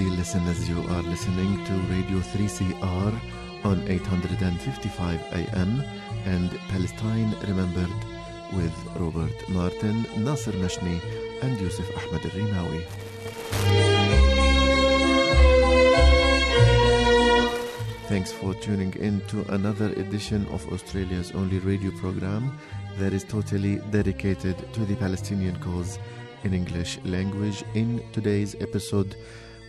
dear listeners. You are listening to Radio 3CR on 855 AM and Palestine Remembered with Robert Martin, Nasser Mashni, and Yusuf Ahmed Rimawi. Thanks for tuning in to another edition of Australia's only radio program that is totally dedicated to the Palestinian cause in English language. In today's episode,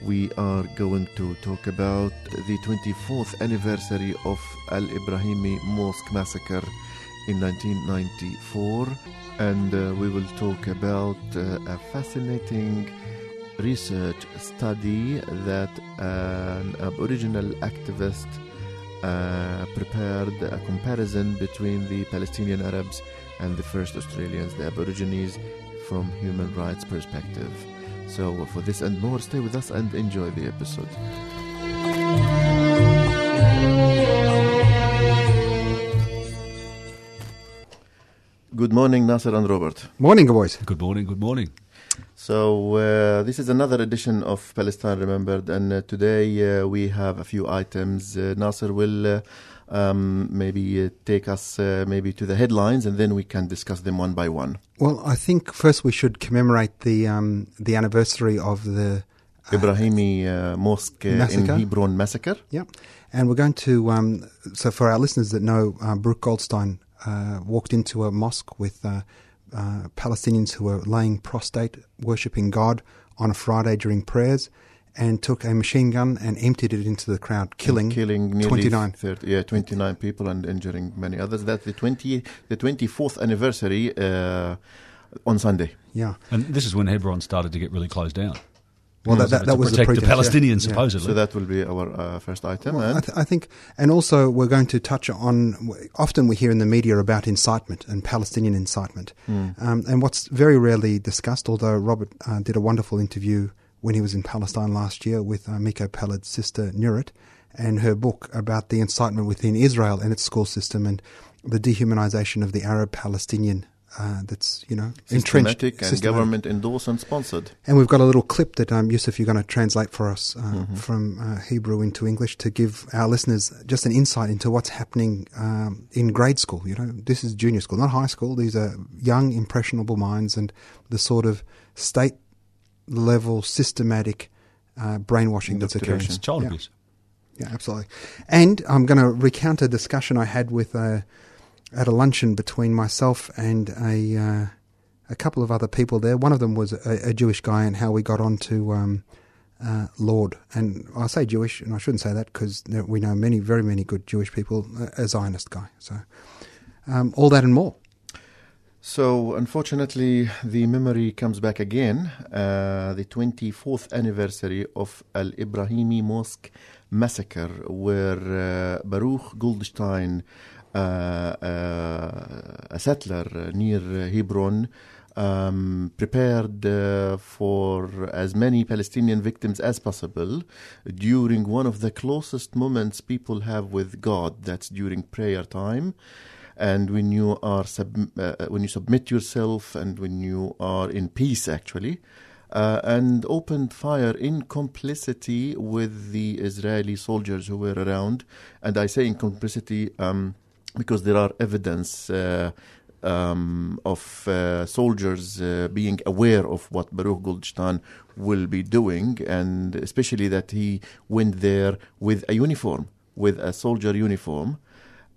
we are going to talk about the 24th anniversary of Al Ibrahimi Mosque massacre in 1994, and uh, we will talk about uh, a fascinating research study that an Aboriginal activist uh, prepared a comparison between the Palestinian Arabs and the first Australians, the Aborigines, from human rights perspective. So for this and more, stay with us and enjoy the episode. Good morning, Nasser and Robert. Morning, boys. Good morning, good morning. So uh, this is another edition of Palestine Remembered, and uh, today uh, we have a few items. Uh, Nasser will uh, um, maybe uh, take us uh, maybe to the headlines, and then we can discuss them one by one. Well, I think first we should commemorate the um, the anniversary of the uh, Ibrahimi uh, Mosque uh, in Hebron massacre. Yeah, and we're going to. Um, so, for our listeners that know, uh, Baruch Goldstein uh, walked into a mosque with uh, uh, Palestinians who were laying prostrate, worshipping God on a Friday during prayers, and took a machine gun and emptied it into the crowd, killing, killing 29. 30, yeah, 29 people and injuring many others. That's the 20, the 24th anniversary uh, on Sunday. Yeah. And this is when Hebron started to get really closed down. Well, that, So that, that to was protect the, pretext, yeah. Palestinians, Yeah. supposedly. So that will be our uh, first item. Well, I, and th- I think, and also we're going to touch on. Often we hear in the media about incitement and Palestinian incitement, um, and what's very rarely discussed. Although Robert uh, did a wonderful interview when he was in Palestine last year with uh, Miko Peled's sister Nurit, and her book about the incitement within Israel and its school system and the dehumanization of the Arab Palestinian. Uh, that's you know entrenched and systematic. government endorsed and sponsored. And we've got a little clip that, um, Yusuf, you're going to translate for us uh, Mm-hmm. from uh, Hebrew into English to give our listeners just an insight into what's happening um, in grade school. You know, this is junior school, not high school. These are young, impressionable minds and the sort of state level systematic uh, brainwashing that's occurring. It's child Yeah. abuse. Yeah, absolutely. And I'm going to recount a discussion I had with a, at a luncheon between myself and a uh, a couple of other people there. One of them was a, a Jewish guy, and how we got on to um, uh, Lorde. And I say Jewish, and I shouldn't say that because we know many, very many good Jewish people. uh, A Zionist guy. So um, all that and more. So, unfortunately, the memory comes back again. Uh, the 24th anniversary of Al Ibrahimi Mosque massacre, where uh, Baruch Goldstein, uh, uh, a settler near Hebron, um, prepared uh, for as many Palestinian victims as possible during one of the closest moments people have with God. That's during prayer time and when you are sub- uh, when you submit yourself and when you are in peace actually uh, and opened fire in complicity with the Israeli soldiers who were around. And I say in complicity um, because there are evidence uh, um, of uh, soldiers uh, being aware of what Baruch Goldstein will be doing, and especially that he went there with a uniform, with a soldier uniform,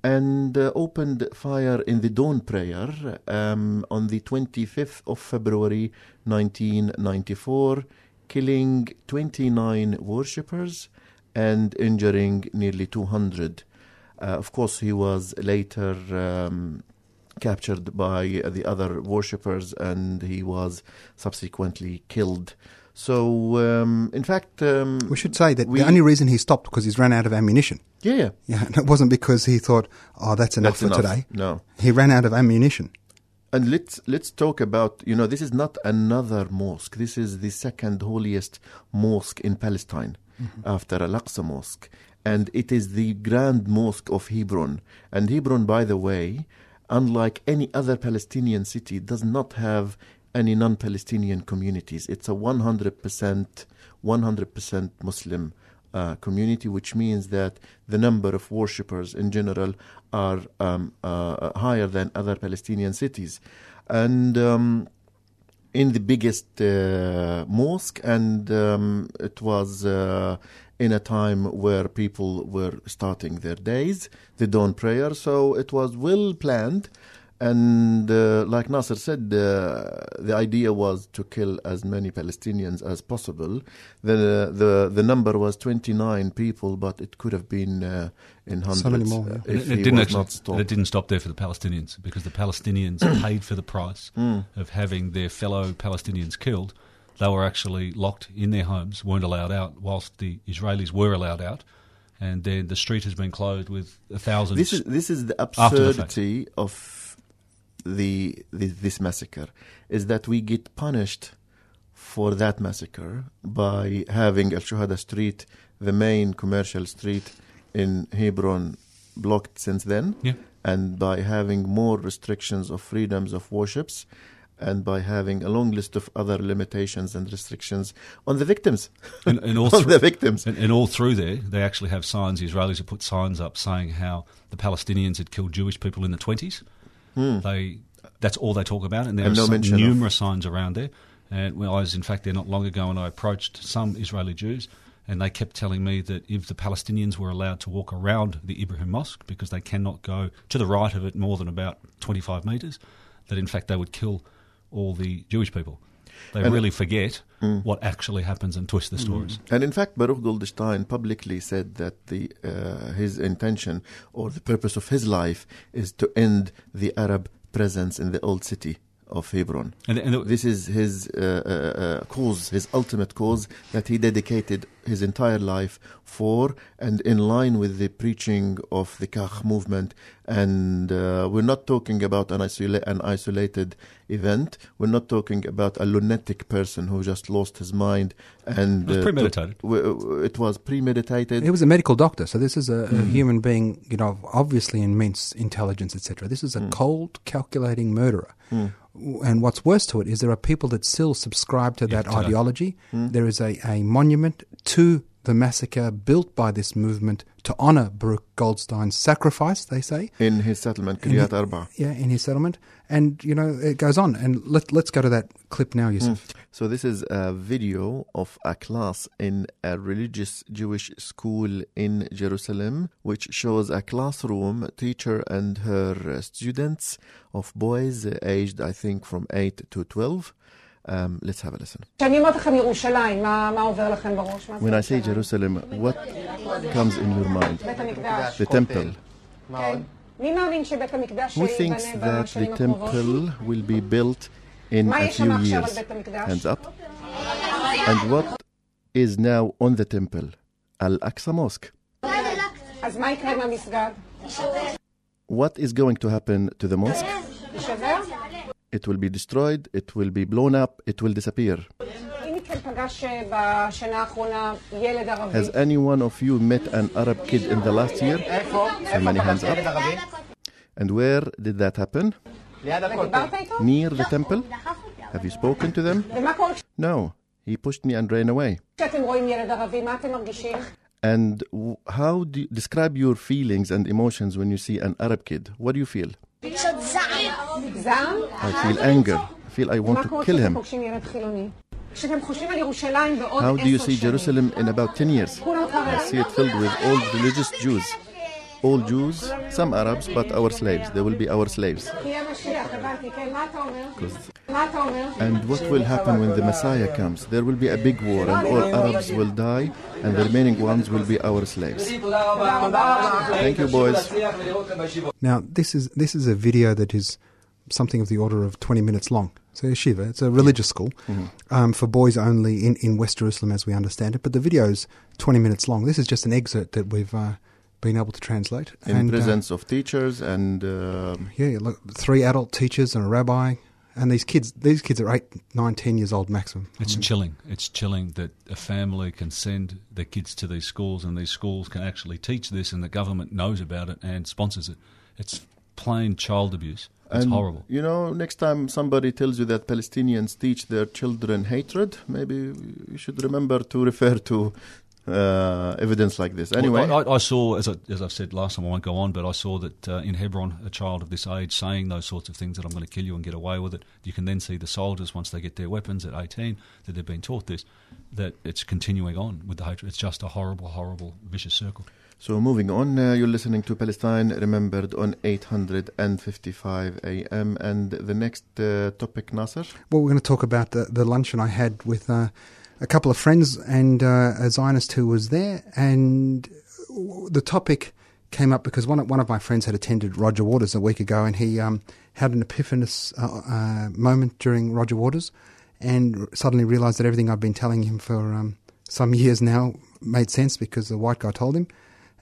and uh, opened fire in the dawn prayer um, on the 25th of February 1994, killing 29 worshippers and injuring nearly 200. Uh, of course, he was later um, captured by the other worshippers and he was subsequently killed. So, um, in fact, um, We should say that we- the only reason he stopped because he's ran out of ammunition. yeah, yeah, Yeah, and it wasn't because he thought, "Oh, that's enough that's for enough. today." No. He ran out of ammunition. And let's let's talk about you know this is not another mosque. This is the second holiest mosque in Palestine after Al Aqsa Mosque, and it is the grand mosque of Hebron. And Hebron, by the way, unlike any other Palestinian city, does not have any non-Palestinian communities. It's a 100% 100% Muslim uh, community, which means that the number of worshippers in general are um, uh, higher than other Palestinian cities. And um, in the biggest uh, mosque, and um, it was uh, in a time where people were starting their days, the dawn prayer. So it was well planned. And uh, like Nasser said, uh, the idea was to kill as many Palestinians as possible. The the the number was 29 people, but it could have been uh, in hundreds So many more, yeah. uh, if it, it didn't was actually, not and stopped. it didn't stop there for the Palestinians because the Palestinians paid for the price of having their fellow Palestinians killed. They were actually locked in their homes, weren't allowed out, whilst the Israelis were allowed out. And then the street has been closed with a thousand. This is this is the After the absurdity of the, the this massacre is that we get punished for that massacre by having Al Shuhada Street, the main commercial street in Hebron, blocked since then, Yeah. and by having more restrictions of freedoms of worships. And by having a long list of other limitations and restrictions on the victims, and, and all on through- the victims. And, and all through there, they actually have signs. The Israelis have put signs up saying how the Palestinians had killed Jewish people in the twenties. Hmm. They that's all they talk about, and there. And are no mention of- numerous signs around there. And when I was, in fact, there not long ago, and I approached some Israeli Jews, and they kept telling me that if the Palestinians were allowed to walk around the Ibrahim Mosque because they cannot go to the right of it more than about twenty-five meters, that in fact they would kill all the Jewish people. They And- really forget Hmm. what actually happens and twist the stories. And in fact, Baruch Goldstein publicly said that the uh, his intention or the purpose of his life is to end the Arab presence in the old city of Hebron. And, and This is his uh, uh, uh, cause, his ultimate cause that he dedicated his entire life for, and in line with the preaching of the Kach movement. And uh, we're not talking about an, isola- an isolated event. We're not talking about a lunatic person who just lost his mind and It was uh, premeditated. took- w- w- it was premeditated. He was a medical doctor, so this is a, Hmm. a human being, you know, obviously immense intelligence, etc. This is a cold, calculating murderer. And what's worse to it is there are people that still subscribe to Yeah, that today. ideology. Hmm. There is a, a monument to the massacre built by this movement to honor Baruch Goldstein's sacrifice, they say. in his settlement, Kiryat Arba. Yeah, in his settlement and you know it goes on. And let, let's go to that clip now, Yusuf. Mm. So this is a video of a class in a religious Jewish school in Jerusalem, which shows a classroom teacher and her students of boys aged, I think, from eight to twelve. Um, let's have a listen. When I say Jerusalem, what comes in your mind? The temple. Who thinks that the temple will be built in a few years? Hands up. And what is now on the temple? Al-Aqsa Mosque. What is going to happen to the mosque? It will be destroyed, it will be blown up, it will disappear. אם מכם פגש אה, בשנה האחרונה ילד ערבי, Has any one of you met an Arab kid in the last year? So many hands up. And where did that happen? ודיברת איתו? Near the temple? Have you spoken to them? ומה קורה No. He pushed me and ran away. כשאתם רואים ילד ערבי? מה אתם מרגישים? And w- how do you describe your feelings and emotions when you see an Arab kid? What do you feel? זעם? I feel anger. I feel I want מה to קורה kill כשאתם him. How do you see Jerusalem in about 10 years? I see it filled with old religious Jews. All Jews, some Arabs, but our slaves. They will be our slaves. And what will happen when the Messiah comes? There will be a big war, and all Arabs will die, and the remaining ones will be our slaves. Thank you, boys. Now, this is, this is a video that is something of the order of 20 minutes long. So yeshiva, it's a religious school um, for boys only in, in West Jerusalem, as we understand it. But the video's 20 minutes long. This is just an excerpt that we've uh, been able to translate. In And, uh, presence of teachers and uh, yeah, look, three adult teachers and a rabbi, and these kids. These kids are eight, nine, ten years old maximum. It's I mean, chilling. It's chilling that a family can send their kids to these schools and these schools can actually teach this and the government knows about it and sponsors it. It's plain child abuse. It's and, horrible. You know, next time somebody tells you that Palestinians teach their children hatred, maybe you should remember to refer to uh, evidence like this. Anyway, Well, I, I saw, as, I, as I've said last time, I won't go on, but I saw that uh, in Hebron, a child of this age saying those sorts of things that I'm going to kill you and get away with it. You can then see the soldiers, once they get their weapons at 18, that they've been taught this, that it's continuing on with the hatred. It's just a horrible, horrible, vicious circle. So moving on, uh, you're listening to Palestine Remembered on 855 AM. And the next uh, topic, Nasser? Well, we're going to talk about the, the luncheon I had with uh, a couple of friends and uh, a Zionist who was there. And the topic came up because one of, one of my friends had attended Roger Waters a week ago and he um, had an epiphanous uh, uh, moment during Roger Waters and suddenly realized that everything I've been telling him for um, some years now made sense because the white guy told him.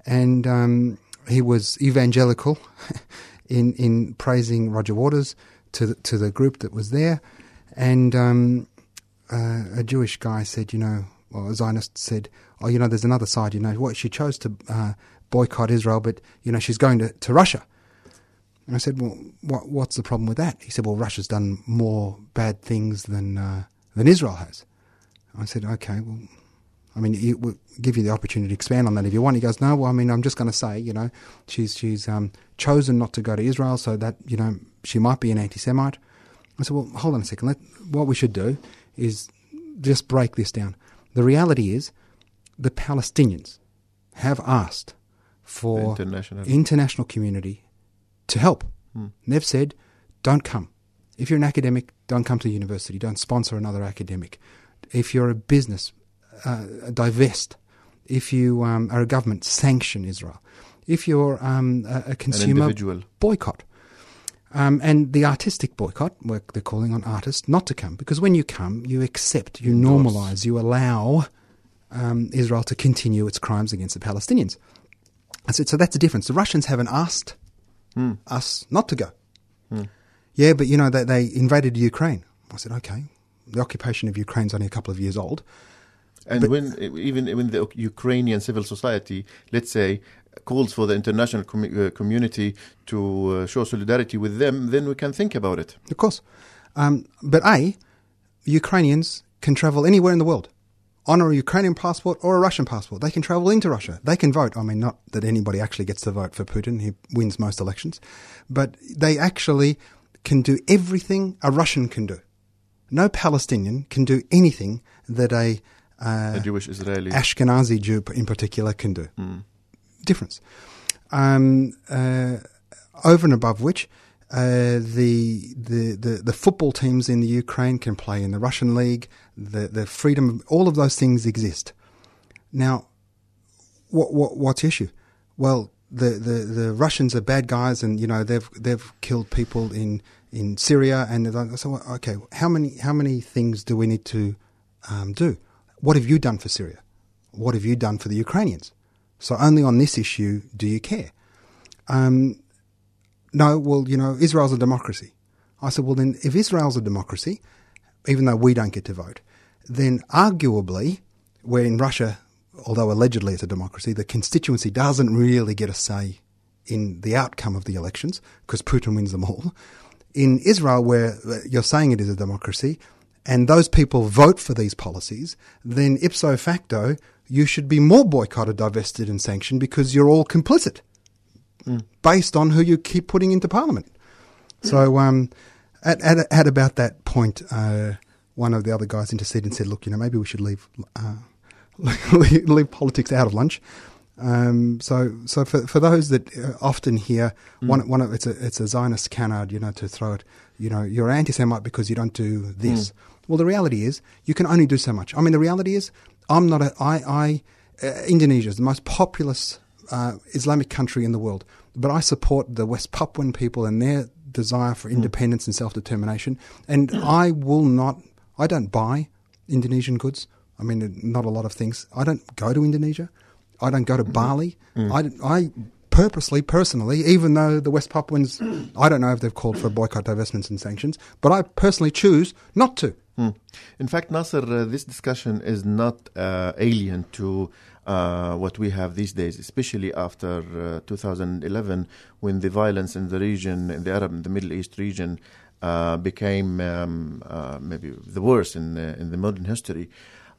And um, he was evangelical in, in praising Roger Waters to the, to the group that was there. And um, uh, a Jewish guy said, you know, well, a Zionist said, oh, you know, there's another side. You know, what she chose to uh, boycott Israel, but you know, she's going to, to Russia. And I said, well, what, what's the problem with that? He said, well, Russia's done more bad things than uh, than Israel has. I said, okay, well, I mean, it will give you the opportunity to expand on that if you want. He goes, no, well, I mean, I'm just going to say, you know, she's she's um, chosen not to go to Israel, so that you know she might be an anti-Semite. I said, well, hold on a second. Let, what we should do is just break this down. The reality is, the Palestinians have asked for International. international community to help. They've said, don't come. If you're an academic, don't come to the university. Don't sponsor another academic. If you're a business, uh, divest. If you um, are a government, sanction Israel. If you're um, a, a consumer, individual. boycott. Um, and the artistic boycott, where they're calling on artists not to come, because when you come, you accept, you normalize, you allow um, Israel to continue its crimes against the Palestinians. I said, so that's the difference. The Russians haven't asked Hmm. us not to go. Yeah, but you know, they, they invaded Ukraine. I said, okay, the occupation of Ukraine's only a couple of years old. And But- when even when the Ukrainian civil society, let's say, calls for the international commu- uh, community to uh, show solidarity with them, then we can think about it. Of course. Um, but A, Ukrainians can travel anywhere in the world on a Ukrainian passport or a Russian passport. They can travel into Russia. They can vote. I mean, not that anybody actually gets to vote for Putin. He wins most elections. But they actually can do everything a Russian can do. No Palestinian can do anything that a, uh, a Jewish Israeli. Ashkenazi Jew in particular can do. Difference. Um, uh, over and above which, uh, the, the, the, the football teams in the Ukraine can play in the Russian league. The, the freedom, all of those things exist. Now, what, what, what's the issue? Well, the, the, the Russians are bad guys, and you know they've they've killed people in, in Syria, and so okay, how many how many things do we need to um, do? What have you done for Syria? What have you done for the Ukrainians? So only on this issue do you care? Um, no, well, you know, Israel's a democracy. I said, well, then if Israel's a democracy, even though we don't get to vote, then arguably, where in Russia, although allegedly it's a democracy, the constituency doesn't really get a say in the outcome of the elections because Putin wins them all. In Israel, where uh, you're saying it is a democracy, and those people vote for these policies, then ipso facto, you should be more boycotted, divested, and sanctioned because you're all complicit based on who you keep putting into parliament. So, um, at, at, at about that point, uh, one of the other guys interceded and said, "Look, you know, maybe we should leave uh, leave, leave politics out of lunch." Um, so, so for for those that uh, often hear one one of it's a it's a Zionist canard, you know, to throw it, you know, you're anti-Semite because you don't do this. Well, the reality is you can only do so much. I mean, the reality is I'm not a I I uh, Indonesia is the most populous uh, Islamic country in the world, but I support the West Papuan people and their desire for independence and self determination. And I will not, I don't buy Indonesian goods. I mean, not a lot of things. I don't go to Indonesia. I don't go to Bali. I, I purposely, personally, even though the West Papuans, I don't know if they've called for boycott, divestments, and sanctions, but I personally choose not to. Hmm. In fact, Nasser, uh, this discussion is not uh, alien to uh, what we have these days, especially after uh, 2011, when the violence in the region, in the Arab and the Middle East region, uh, became um, uh, maybe the worst in in the modern history.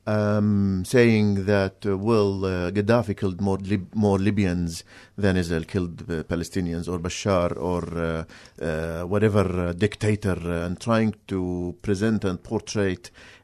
Um, saying that uh, well, uh, Gaddafi killed more Lib- more Libyans than Israel killed uh, Palestinians, or Bashar, or uh, uh, whatever uh, dictator, and trying to present and portray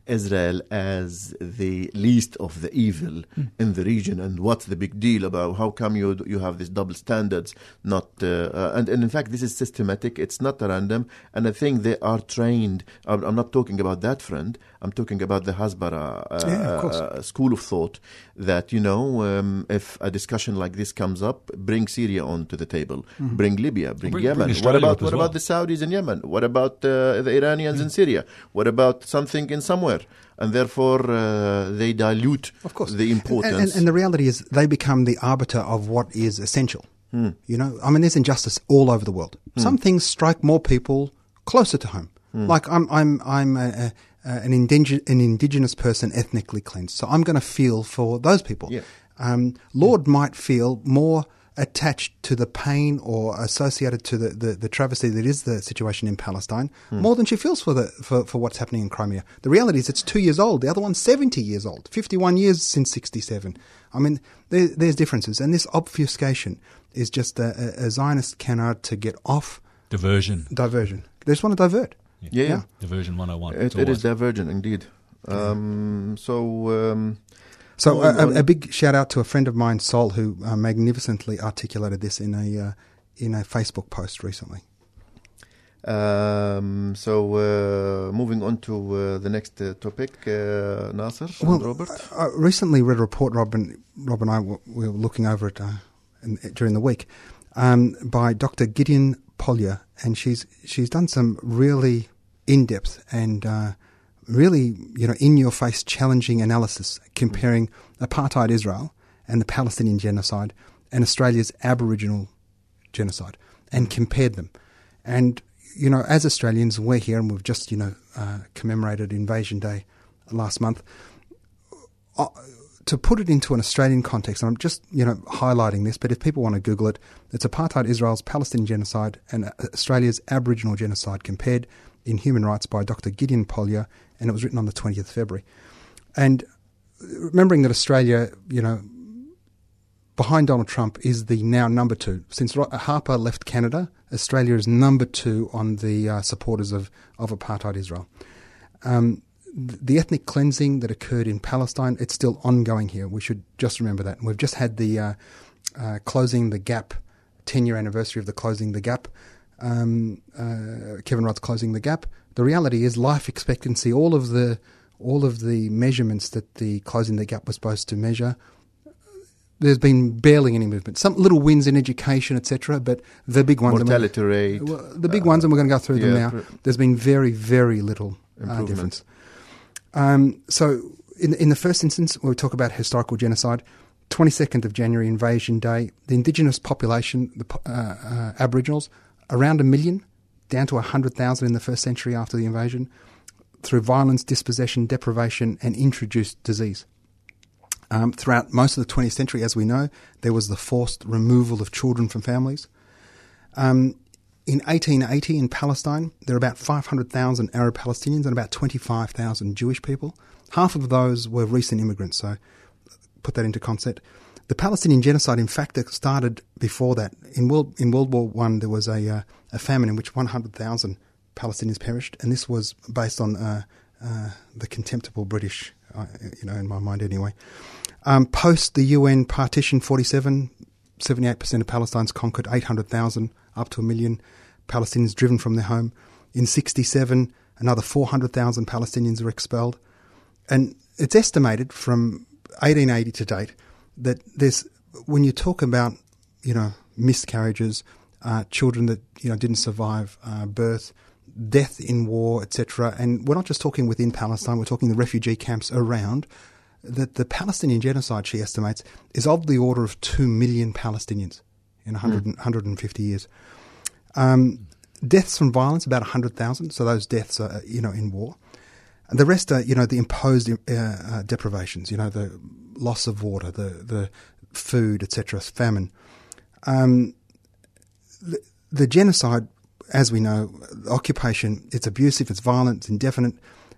Israel as the least of the evil in the region, and what's the big deal about how come you you have these double standards? Not uh, uh, and, and in fact this is systematic. It's not random, and I think they are trained. I'm, I'm not talking about that friend. I'm talking about the Hasbara uh, Yeah, of uh, school of thought that you know um, if a discussion like this comes up, bring Syria onto the table, Mm-hmm. bring Libya, bring, Bring- Yemen. bring what about what well. about the Saudis in Yemen? What about uh, the Iranians in Syria? What about something in somewhere? And therefore, uh, they dilute Of course. the importance. and, and the reality is they become the arbiter of what is essential. Hmm. You know, I mean, there's injustice all over the world. Some things strike more people closer to home. Hmm. Like I'm, I'm, I'm a, a, a, an, indige- an indigenous person ethnically cleansed. So I'm going to feel for those people. Yeah. Um, Lorde might feel more attached to the pain or associated to the, the, the travesty that is the situation in Palestine more than she feels for the for, for what's happening in Crimea. The reality is it's two years old. The other one's seventy years old. Fifty one years since sixty seven. I mean, there, there's differences, and this obfuscation is just a, a, a Zionist canard to get off Diversion. diversion. They just want to divert. Yeah, yeah. Diversion 101. It, It's it is always- divergent indeed. Um, so, um, So a, a, a big shout out to a friend of mine, Sol, who uh, magnificently articulated this in a uh, in a Facebook post recently. um, so uh, moving on to uh, the next uh, topic, uh, Nasser and Robert. I, I recently read a report, Rob and, Rob and I were, we were looking over it uh, in, during the week, um, by Dr. Gideon Polya, and she's she's done some really in depth and uh, really you know in your face challenging analysis comparing apartheid Israel and the Palestinian genocide and Australia's Aboriginal genocide and compared them. And, you know, as Australians, we're here and we've just, you know, uh, commemorated Invasion Day last month. Uh, to put it into an Australian context, and I'm just, you know, highlighting this, but if people want to Google it, it's Apartheid Israel's Palestinian genocide and uh, Australia's Aboriginal genocide compared in Human Rights by Dr. Gideon Polya, and it was written on the 20th of February. And remembering that Australia, you know, behind Donald Trump is the now number two. Since Harper left Canada, Australia is number two on the uh, supporters of, of apartheid Israel. Um, the ethnic cleansing that occurred in Palestine, it's still ongoing here. We should just remember that. And we've just had the uh, uh, Closing the Gap 10 year anniversary of the Closing the Gap. Um, uh, Kevin Rudd's Closing the Gap. The reality is life expectancy, all of the all of the measurements that the Closing the Gap was supposed to measure there's been barely any movement. Some little wins in education, etc., but the big ones, Mortality rate. well, the big ones, and we're going to go through them now. There's been very, very little uh, difference. Um, so, in, in the first instance, when we talk about historical genocide, 22nd of January, Invasion Day, the indigenous population, the uh, uh, Aboriginals, around a million, down to 100,000 in the first century after the invasion, through violence, dispossession, deprivation, and introduced disease. Um, throughout most of the 20th century, as we know, there was the forced removal of children from families. Um, in 1880 in Palestine, there are about 500,000 Arab Palestinians and about 25,000 Jewish people. Half of those were recent immigrants, so put that into concept. The Palestinian genocide, in fact, started before that. In World, in World War One, there was a, uh, a famine in which 100,000 Palestinians perished, and this was based on uh, uh, the contemptible British, uh, you know, in my mind anyway. Um, post the UN partition 47, 78% of Palestine's conquered, 800,000 up to a million Palestinians driven from their home. In 67, another 400,000 Palestinians were expelled. And it's estimated from 1880 to date that there's, when you talk about, you know, miscarriages, uh, children that you know didn't survive uh, birth, death in war, etc. And we're not just talking within Palestine; we're talking the refugee camps around. That the Palestinian genocide, she estimates, is of the order of two million Palestinians in 100, 150 years. Um, deaths from violence about 100,000, so those deaths are you know in war. And the rest are, you know, the imposed uh, uh, deprivations, you know, the loss of water, the, the food, etc., famine. Um, the, the, genocide, as we know, occupation, it's abusive, it's violent, it's indefinite.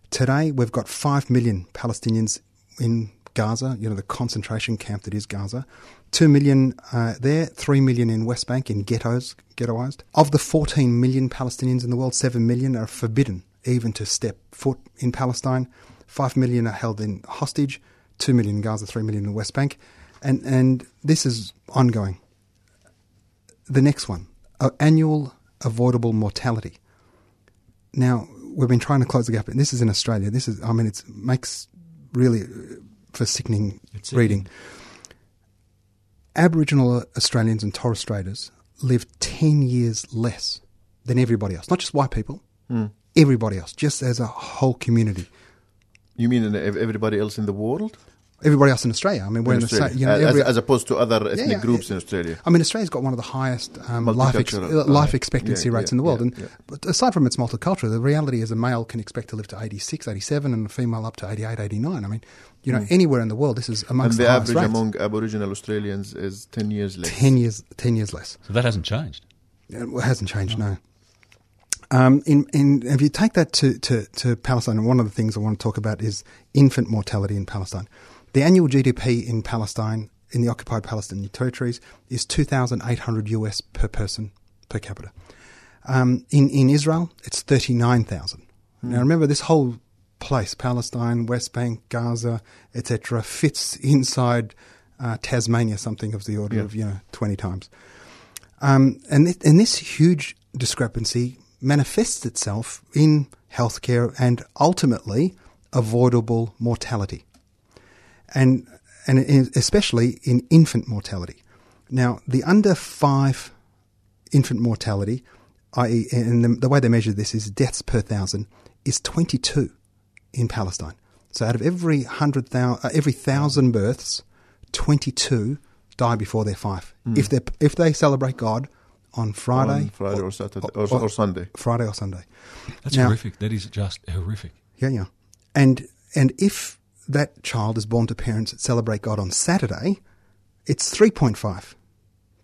Today, we've got 5 million Palestinians in Gaza, you know, the concentration camp that is Gaza. 2 million uh, there, 3 million in West Bank in ghettos, ghettoized. Of the 14 million Palestinians in the world, 7 million are forbidden even to step foot in Palestine. Five million are held in hostage, two million in Gaza, three million in the West Bank, and and this is ongoing. The next one, annual avoidable mortality. Now we've been trying to close the gap, and this is in Australia. This is, I mean, it makes really uh, for sickening it's reading. Aboriginal Australians and Torres Straiters live 10 years less than everybody else, not just white people, mm everybody else, just as a whole community. You mean everybody else in the world? Everybody else in Australia. I mean, we're in, Australia. in you know, as, every, as, opposed to other ethnic yeah, yeah, groups in Australia. I mean, Australia's got one of the highest um, life ex- uh, life expectancy rates in the world. and but aside from its multicultural, the reality is a male can expect to live to 86, 87, and a female up to 88, 89. I mean, you know, mm. anywhere in the world, this is amongst and the, the average rates. among Aboriginal Australians is 10 years less. 10 years, 10 years less. So that hasn't changed. It hasn't changed, no. no. Um, in, in, if you take that to, to, to Palestine, and one of the things I want to talk about is infant mortality in Palestine. The annual GDP in Palestine, in the occupied Palestinian territories, is 2,800 US per person per capita. Um, in, in Israel, it's 39,000. Mm. Now remember, this whole place, Palestine, West Bank, Gaza, etc., fits inside uh, Tasmania, something of the order yeah. of you know 20 times. Um, and, th- and this huge discrepancy manifests itself in healthcare and ultimately avoidable mortality. And, and especially in infant mortality. Now, the under five infant mortality, i.e., and the, the way they measure this is deaths per thousand, is 22 in Palestine. So out of every hundred thousand, uh, every thousand births, 22 die before they're five. Mm. If they if they celebrate God, on Friday, on Friday or, Saturday or, or, or, Sunday. Friday or Sunday. That's now, horrific. That is just horrific. Yeah, yeah. And and if that child is born to parents that celebrate God on Saturday, it's three point five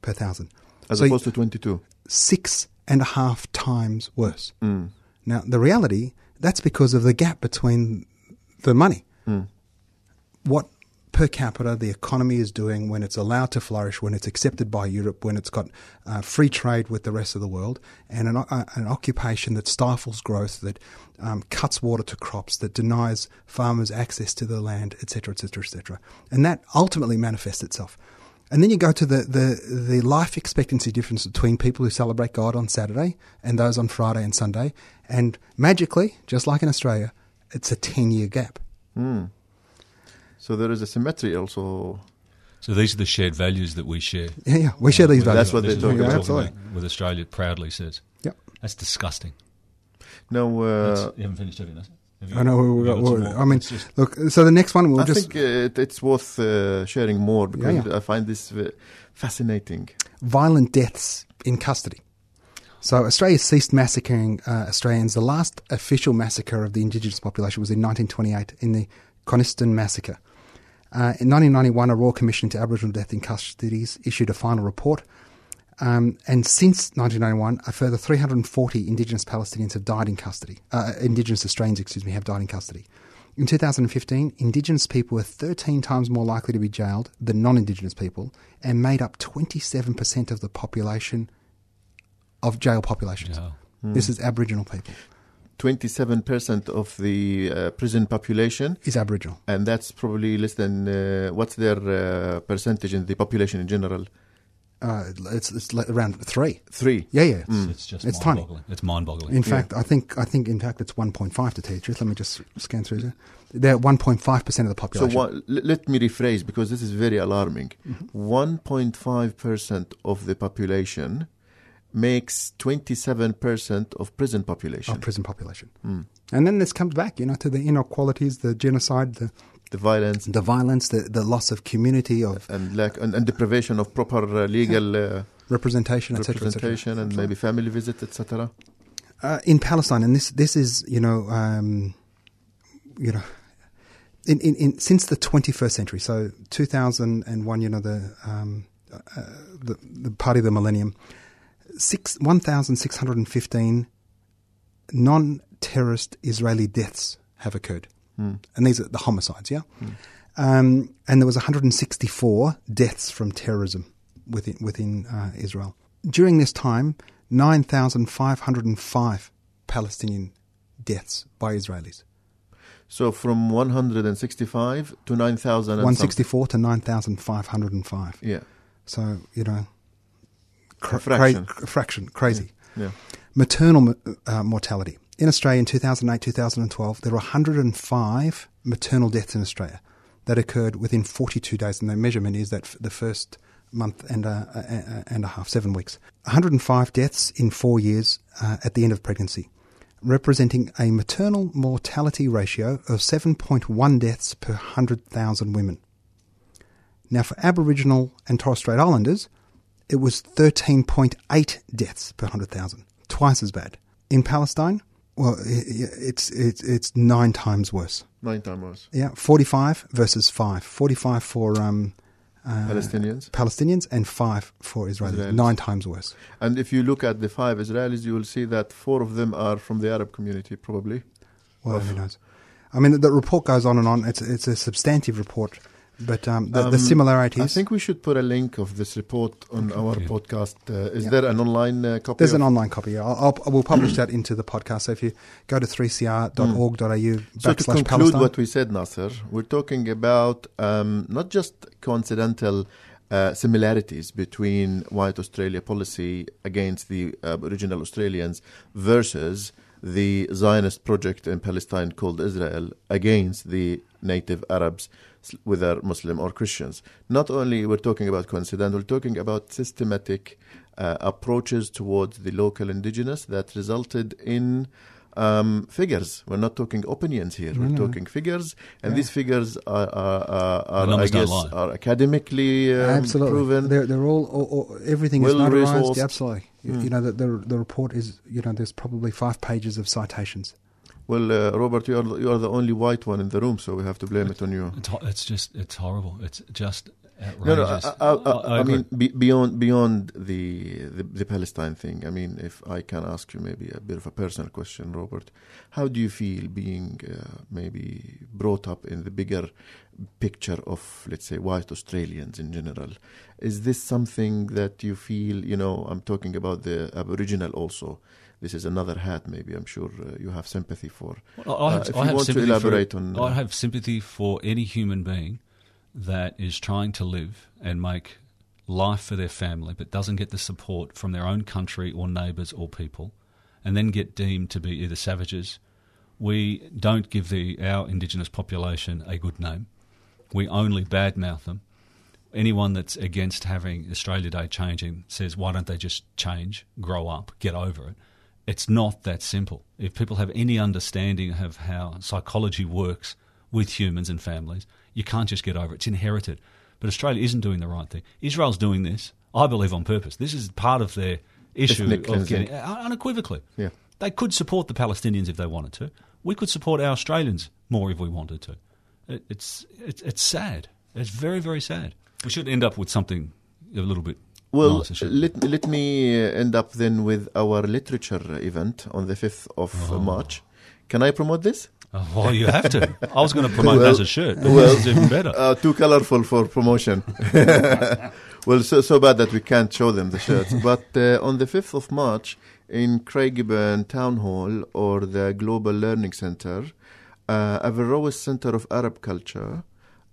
per thousand, as so opposed to twenty two. Six and a half times worse. Mm. Now the reality that's because of the gap between the money. Mm. What per capita the economy is doing when it's allowed to flourish, when it's accepted by Europe, when it's got uh, free trade with the rest of the world, and an, uh, an occupation that stifles growth, that um, cuts water to crops, that denies farmers access to the land, etc., etc., etc. And that ultimately manifests itself. And then you go to the, the, the life expectancy difference between people who celebrate God on Saturday and those on Friday and Sunday. And magically, just like in Australia, it's a 10 year gap. Mm. So there is a symmetry also. So these are the shared values that we share. Yeah, yeah, we share these values. That's what they're talking, yeah, about. With Australia proudly says. Yep. That's disgusting. No, uh, you haven't finished doing that. I know. We've got, I mean, look. So the next one we'll I just. think uh, it's worth uh, sharing more because yeah, yeah. I find this uh, fascinating. Violent deaths in custody. So Australia ceased massacring uh, Australians. The last official massacre of the indigenous population was in 1928 in the Coniston massacre. Uh, in 1991, a Royal Commission into Aboriginal Death in Custodies issued a final report. Um, and since 1991, a further 340 Indigenous Palestinians have died in custody. Uh, Indigenous Australians, excuse me, have died in custody. In 2015, Indigenous people were 13 times more likely to be jailed than non Indigenous people and made up 27% of the population of jail populations. Yeah. Mm. This is Aboriginal people. 27% of the uh, prison population is Aboriginal. And that's probably less than uh, what's their uh, percentage in the population in general? Uh, it's it's around three. Three. Yeah, yeah. Mm. It's just it's tiny. It's mind-boggling. In yeah. fact, I think I think in fact it's one point five to tell you the truth. Let me just scan through there. They're one point five percent of the population. So what, let me rephrase because this is very alarming. Mm-hmm. One point five percent of the population makes 27% of prison population. Of prison population. Hmm. And then this comes back, you know, to the inequalities, the genocide, the, the violence the violence, the, the loss of community, of and lack and, and deprivation of proper uh, legal uh, representation, etc. representation and maybe family visit, etc. uh, in Palestine, and this this is you know um, you know in, in, in since the 21st century, so 2001, you know the um, uh, the, the party of the millennium, six 1,615 non-terrorist Israeli deaths have occurred, and these are the homicides, yeah. Um, and there was 164 deaths from terrorism within within uh, Israel during this time. 9,505 Palestinian deaths by Israelis. So from 165 to 9,000 and 164 to 9,505. Yeah. So, you know, A fraction. cra- fraction, crazy. Yeah. Maternal uh, mortality. In Australia in 2008 2012, there were 105 maternal deaths in Australia that occurred within 42 days. And the measurement is that the first month and a- and a half, seven weeks. 105 deaths in four years uh, at the end of pregnancy, representing a maternal mortality ratio of 7.1 deaths per 100,000 women. Now, for Aboriginal and Torres Strait Islanders, it was 13.8 deaths per 100,000, twice as bad. In Palestine, well, it's, it's, it's nine times worse. Nine times worse. Yeah, 45 versus 5. 45 for um, uh, Palestinians. Palestinians and 5 for Israelis. Israelis. Nine times worse. And if you look at the five Israelis, you will see that four of them are from the Arab community, probably. Well, who knows? I mean, the report goes on and on. It's, it's a substantive report, but um, the, the Um, similarities. I think we should put a link of this report on our Yeah. podcast. Uh, is Yeah. there an online uh, copy? There's of- an online copy. yeah. I'll, I'll, I will publish that into the podcast. So if you go to 3cr.org.au Mm. So to conclude Palestine. what we said, Nasser, we're talking about um, not just coincidental uh, similarities between white Australia policy against the uh, original Australians versus the Zionist project in Palestine called Israel against the native Arabs, s- whether Muslim or Christians. Not only we're talking about coincidental, we're talking about systematic uh, approaches towards the local indigenous that resulted in um, figures. We're not talking opinions here. We're talking figures, and these figures are, are, are, are I guess, are academically um, Absolutely. proven. They're, they're all, all, all- everything is Well notarized. resourced. Absolutely. You- Mm. You know, the, the, the report is, you know, there's probably five pages of citations. Well, uh, Robert, you are, the- you are the only white one in the room, so we have to blame it on you. It's, it's just it's horrible. It's just No, no. outrageous. I, I, I, I mean, be, beyond beyond the, the the Palestine thing. I mean, if I can ask you maybe a bit of a personal question, Robert, how do you feel being uh, maybe brought up in the bigger picture of, let's say, white Australians in general? Is this something that you feel? You know, I'm talking about the Aboriginal also. This is another hat. Maybe I'm sure uh, you have sympathy for. Well, I Uh, have, I have want to sympathy for, on, I uh, have sympathy for any human being that is trying to live and make life for their family, but doesn't get the support from their own country or neighbours or people, and then get deemed to be either savages. We don't give the our indigenous population a good name. We only badmouth them. Anyone that's against having Australia Day changing says, why don't they just change, grow up, get over it? It's not that simple. If people have any understanding of how psychology works with humans and families, you can't just get over it. It's inherited. But Australia isn't doing the right thing. Israel's doing this, I believe, on purpose. This is part of their issue of getting uh, unequivocally. Yeah. They could support the Palestinians if they wanted to. We could support our Australians more if we wanted to. It, it's, it's it's sad. It's very very sad. We should end up with something a little bit Well, nicer. shouldn't we? let, let me end up then with our literature event on the 5th of Oh. March. Can I promote this? Oh, well, you have to. I was going to promote Well- as a shirt, but well, this is even better. Uh, too colorful for promotion. well, so, so bad that we can't show them the shirts. but uh, on the 5th of March in Craigieburn Town Hall or the Global Learning Center, uh, Averroes Center of Arab Culture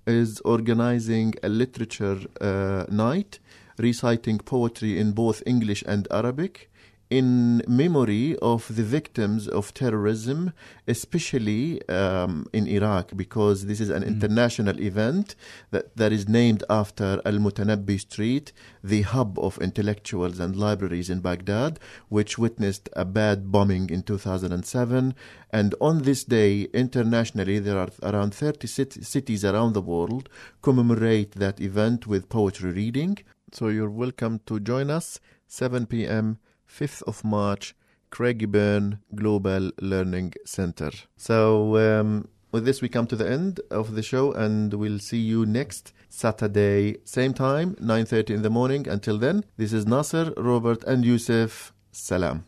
is organizing a literature uh, night reciting poetry in both English and Arabic in memory of the victims of terrorism, especially um, in Iraq, because this is an international event that, that is named after Al Mutanabbi Street, the hub of intellectuals and libraries in Baghdad, which witnessed a bad bombing in 2007. And on this day, internationally, there are around 30 cit- cities around the world commemorate that event with poetry reading. So you're welcome to join us 7 p.m. 5th of March, Craigieburn Global Learning Center. So um, with this, we come to the end of the show, and we'll see you next Saturday, same time, 9:30 in the morning. Until then, this is Nasser, Robert, and Yusuf. Salam.